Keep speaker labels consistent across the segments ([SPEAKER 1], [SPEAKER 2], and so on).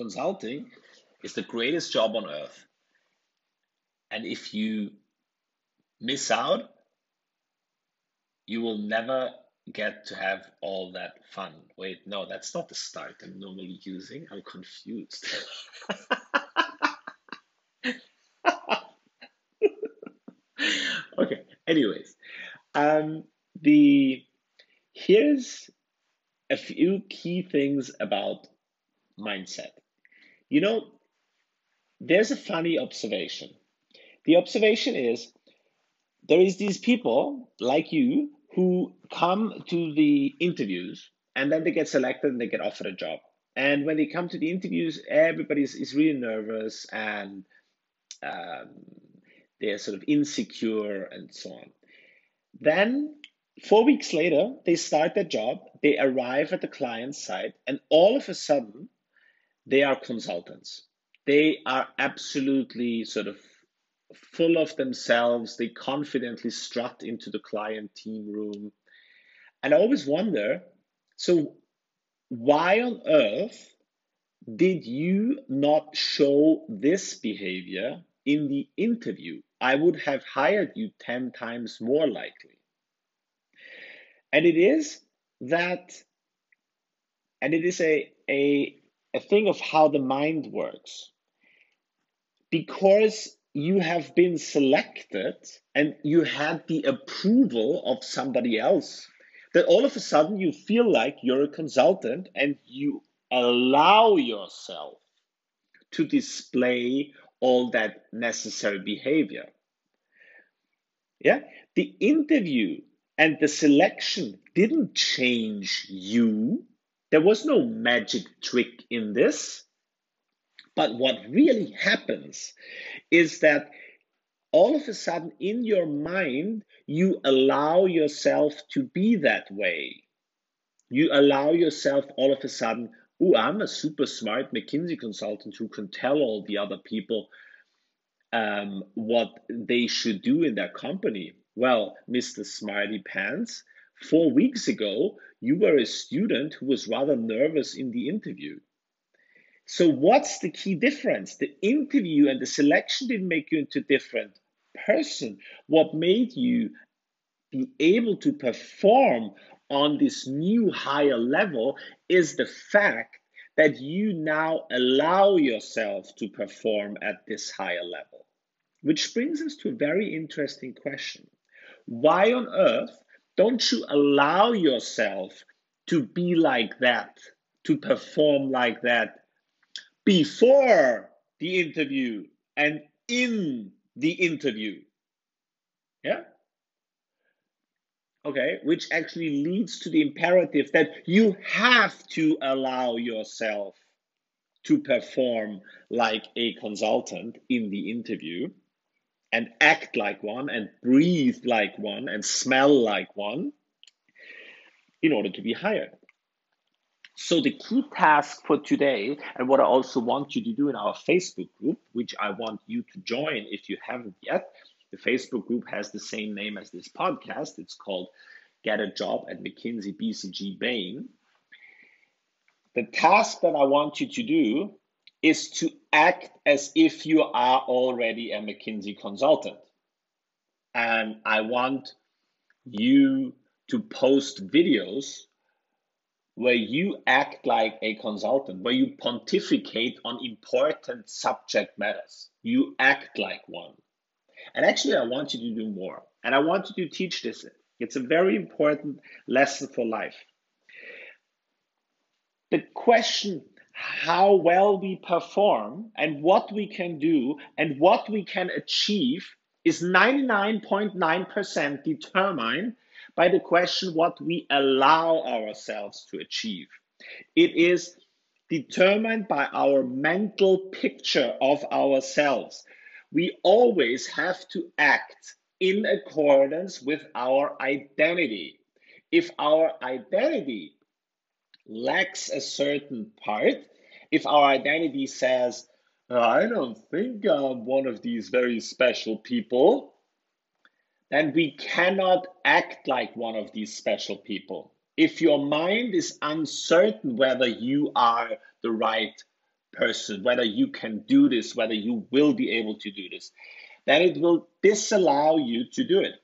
[SPEAKER 1] consulting is the greatest job on earth. And if you miss out, you will never get to have all that fun. Wait, no, that's not the start I'm normally using. I'm confused. okay, anyways, um, the here's a few key things about mindset. You know, there's a funny observation. The observation is there is these people like you who come to the interviews and then they get selected and they get offered a job. And when they come to the interviews, everybody is, really nervous and um, they're sort of insecure and so on. Then, four weeks later, they start their job, they arrive at the client site, and all of a sudden, they are consultants. They are absolutely sort of full of themselves. They confidently strut into the client team room. And I always wonder so, why on earth did you not show this behavior in the interview? I would have hired you 10 times more likely. And it is that, and it is a, a, a thing of how the mind works. Because you have been selected and you had the approval of somebody else, that all of a sudden you feel like you're a consultant and you allow yourself to display all that necessary behavior. Yeah, the interview and the selection didn't change you. There was no magic trick in this. But what really happens is that all of a sudden in your mind, you allow yourself to be that way. You allow yourself all of a sudden, oh, I'm a super smart McKinsey consultant who can tell all the other people um, what they should do in their company. Well, Mr. Smarty Pants, four weeks ago, you were a student who was rather nervous in the interview. So, what's the key difference? The interview and the selection didn't make you into a different person. What made you be able to perform on this new higher level is the fact that you now allow yourself to perform at this higher level. Which brings us to a very interesting question. Why on earth don't you allow yourself to be like that, to perform like that before the interview and in the interview. Yeah? Okay, which actually leads to the imperative that you have to allow yourself to perform like a consultant in the interview and act like one and breathe like one and smell like one in order to be hired. So the key task for today, and what I also want you to do in our Facebook group, which I want you to join if you haven't yet, the Facebook group has the same name as this podcast. It's called Get a Job at McKinsey BCG Bain. The task that I want you to do is to act as if you are already a McKinsey consultant. And I want you to post videos where you act like a consultant, where you pontificate on important subject matters. You act like one. And actually, I want you to do more. And I want you to teach this. It's a very important lesson for life. The question how well we perform and what we can do and what we can achieve is 99.9% determined by the question what we allow ourselves to achieve. It is determined by our mental picture of ourselves. We always have to act in accordance with our identity. If our identity lacks a certain part, if our identity says, uh, I don't think I'm one of these very special people, then we cannot act like one of these special people. If your mind is uncertain whether you are the right person, whether you can do this, whether you will be able to do this, then it will disallow you to do it.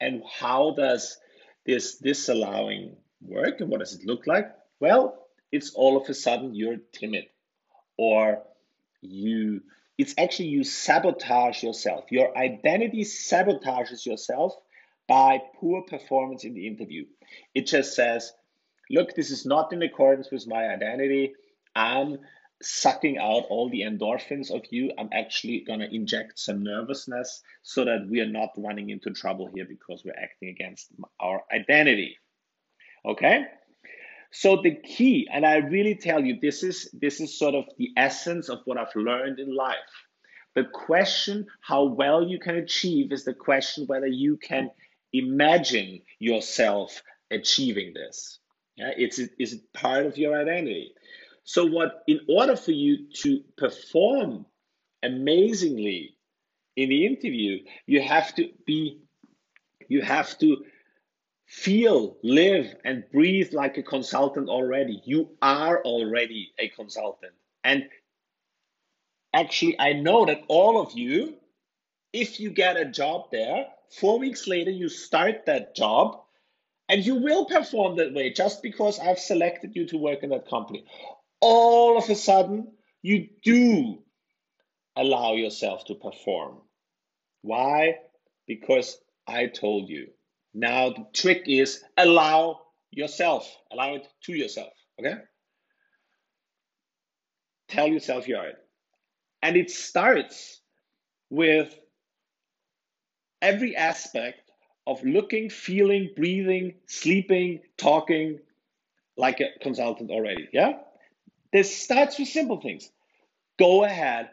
[SPEAKER 1] And how does this disallowing work and what does it look like? Well, it's all of a sudden you're timid or you it's actually you sabotage yourself. Your identity sabotages yourself by poor performance in the interview. It just says, look, this is not in accordance with my identity. I'm sucking out all the endorphins of you. I'm actually going to inject some nervousness so that we are not running into trouble here because we're acting against our identity. Okay? So the key, and I really tell you, this is this is sort of the essence of what I've learned in life. The question how well you can achieve is the question whether you can imagine yourself achieving this. Yeah, it's is it part of your identity. So what in order for you to perform amazingly in the interview, you have to be you have to feel, live, and breathe like a consultant already. You are already a consultant. And actually, I know that all of you, if you get a job there, four weeks later, you start that job and you will perform that way just because I've selected you to work in that company. All of a sudden, you do allow yourself to perform. Why? Because I told you. Now the trick is allow yourself, allow it to yourself. Okay? Tell yourself you are it. And it starts with every aspect of looking, feeling, breathing, sleeping, talking like a consultant already. Yeah? This starts with simple things. Go ahead,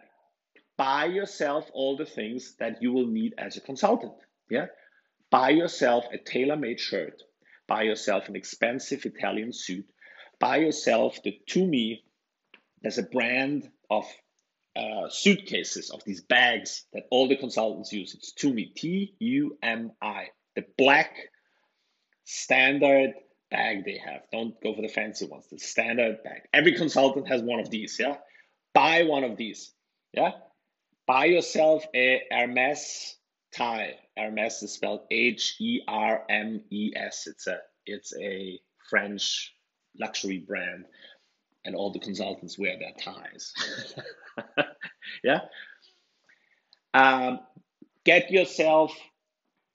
[SPEAKER 1] buy yourself all the things that you will need as a consultant. Yeah? Buy yourself a tailor made shirt, buy yourself an expensive Italian suit, buy yourself the Tumi. There's a brand of uh, suitcases, of these bags that all the consultants use. It's Tumi, T U M I, the black standard bag they have. Don't go for the fancy ones, the standard bag. Every consultant has one of these, yeah? Buy one of these, yeah? Buy yourself a Hermes tie. Hermes is spelled H E R M E S. It's a it's a French luxury brand, and all the consultants wear their ties. yeah. Um, get yourself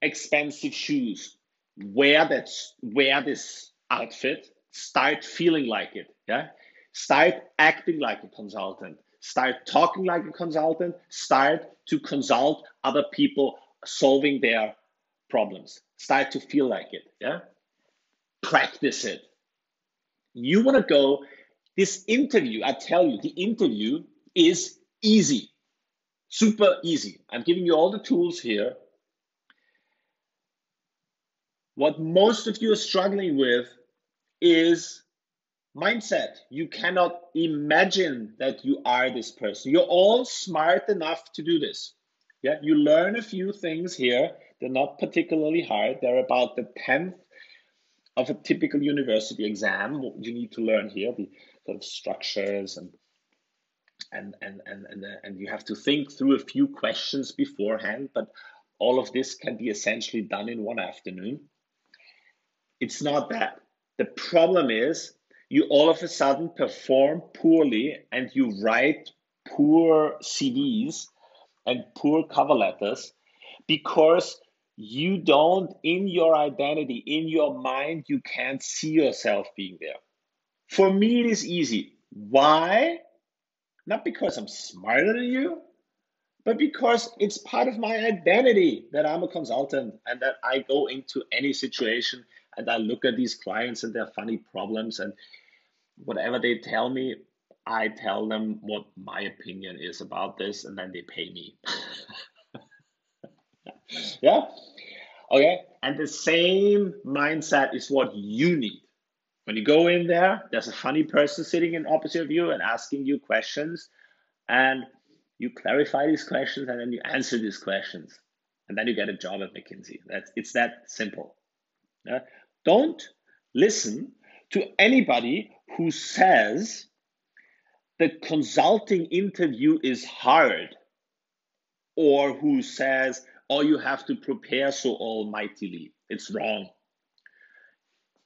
[SPEAKER 1] expensive shoes. Wear that. Wear this outfit. Start feeling like it. Yeah. Start acting like a consultant. Start talking like a consultant. Start to consult other people solving their problems. Start to feel like it. Yeah. Practice it. You want to go. This interview, I tell you, the interview is easy, super easy. I'm giving you all the tools here. What most of you are struggling with is mindset. You cannot imagine that you are this person. You're all smart enough to do this. Yeah, you learn a few things here. They're not particularly hard. They're about the tenth of a typical university exam. What you need to learn here, the sort of structures and and and and and, uh, and you have to think through a few questions beforehand. But all of this can be essentially done in one afternoon. It's not that. The problem is you all of a sudden perform poorly and you write poor CVs and poor cover letters because you don't, in your identity, in your mind, you can't see yourself being there. For me, it is easy. Why? Not because I'm smarter than you, but because it's part of my identity that I'm a consultant and that I go into any situation and I look at these clients and their funny problems and whatever they tell me, I tell them what my opinion is about this, and then they pay me. yeah? Okay? And the same mindset is what you need. When you go in there, there's a funny person sitting in opposite of you and asking you questions, and you clarify these questions and then you answer these questions. And then you get a job at McKinsey. That's it's that simple. Yeah? Don't listen to anybody who says the consulting interview is hard or who says, oh, you have to prepare so almightily. It's wrong.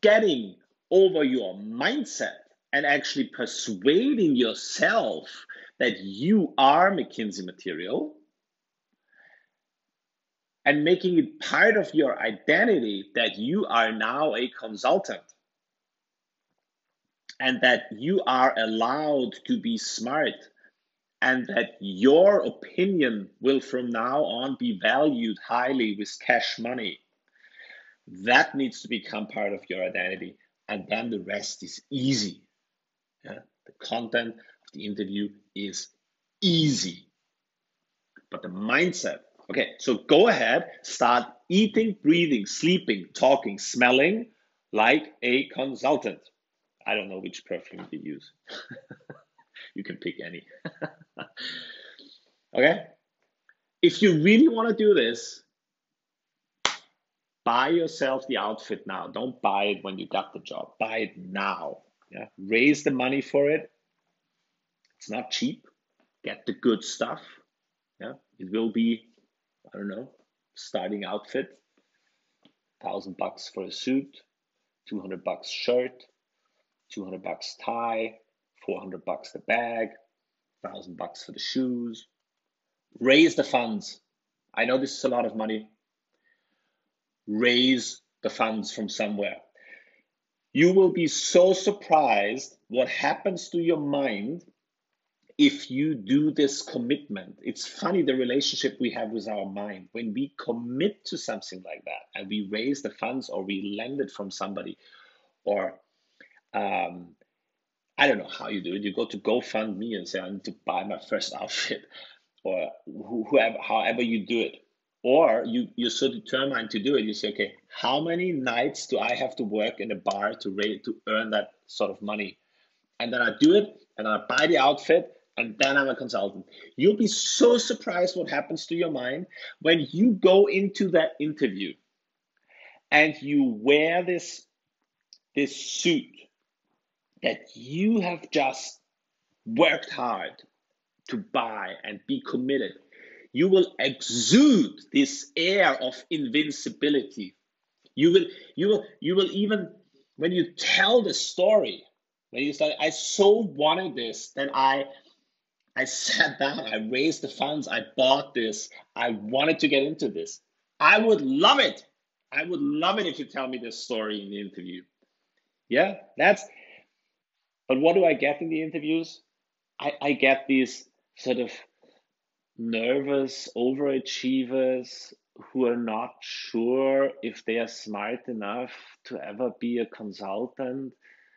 [SPEAKER 1] Getting over your mindset and actually persuading yourself that you are McKinsey material and making it part of your identity that you are now a consultant and that you are allowed to be smart and that your opinion will from now on be valued highly with cash money. That needs to become part of your identity, and then the rest is easy. Yeah? The content of the interview is easy, but the mindset. Okay, so go ahead, start eating, breathing, sleeping, talking, smelling like a consultant. I don't know which perfume to use. you can pick any. okay? If you really want to do this, buy yourself the outfit now. Don't buy it when you got the job. Buy it now. Yeah? Raise the money for it. It's not cheap. Get the good stuff. Yeah? It will be, I don't know, starting outfit. Thousand bucks for a suit, 200 bucks shirt, 200 bucks tie, 400 bucks the bag, 1000 bucks for the shoes. Raise the funds. I know this is a lot of money. Raise the funds from somewhere. You will be so surprised what happens to your mind if you do this commitment. It's funny the relationship we have with our mind. When we commit to something like that and we raise the funds or we lend it from somebody or um, I don't know how you do it. You go to GoFundMe and say, I need to buy my first outfit, or whoever, however you do it. Or you, you're so determined to do it, you say, okay, how many nights do I have to work in a bar to to earn that sort of money? And then I do it, and I buy the outfit, and then I'm a consultant. You'll be so surprised what happens to your mind when you go into that interview and you wear this, this suit that you have just worked hard to buy and be committed, you will exude this air of invincibility. You will, you will, you will even when you tell the story, when you say, I so wanted this that I I sat down, I raised the funds, I bought this, I wanted to get into this. I would love it. I would love it if you tell me this story in the interview. Yeah, that's but what do I get in the interviews? I, I get these sort of nervous overachievers who are not sure if they are smart enough to ever be a consultant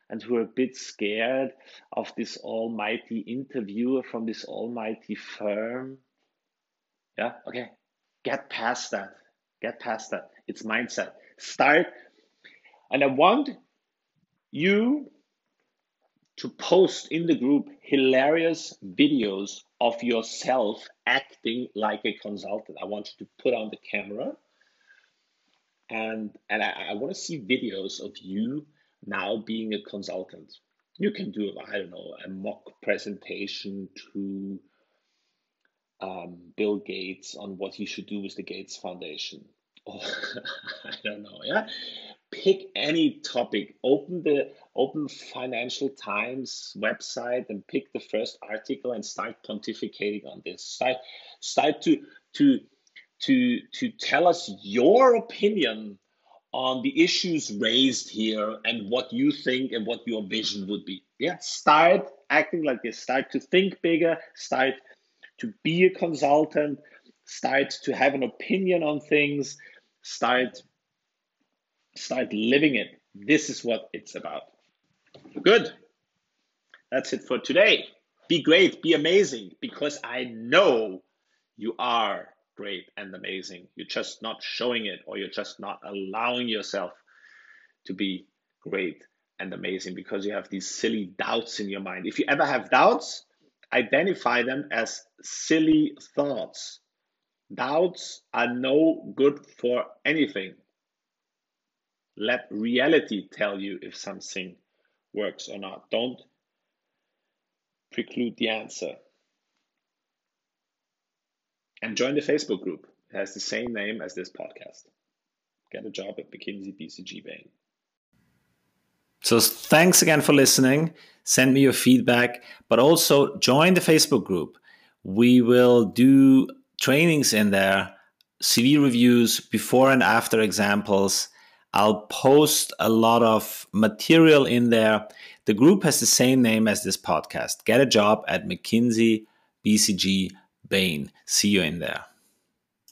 [SPEAKER 1] and who are a bit scared of this almighty interviewer from this almighty firm. Yeah, okay. Get past that. Get past that. It's mindset. Start. And I want you to post in the group hilarious videos of yourself acting like a consultant. I want you to put on the camera and and I, I want to see videos of you now being a consultant. You can do I don't know a mock presentation to um, Bill Gates on what he should do with the Gates Foundation. Oh, I don't know. Yeah, pick any topic. Open the open financial times website and pick the first article and start pontificating on this. Start start to to to to tell us your opinion on the issues raised here and what you think and what your vision would be. Yeah start acting like this. Start to think bigger. Start to be a consultant. Start to have an opinion on things. Start Start living it. This is what it's about. Good. That's it for today. Be great, be amazing, because I know you are great and amazing. You're just not showing it, or you're just not allowing yourself to be great and amazing because you have these silly doubts in your mind. If you ever have doubts, identify them as silly thoughts. Doubts are no good for anything. Let reality tell you if something works or not. Don't preclude the answer. And join the Facebook group. It has the same name as this podcast. Get a job at McKinsey BCG Bain.
[SPEAKER 2] So thanks again for listening. Send me your feedback, but also join the Facebook group. We will do trainings in there, CV reviews, before and after examples. I'll post a lot of material in there. The group has the same name as this podcast. Get a job at McKinsey BCG Bain. See you in there.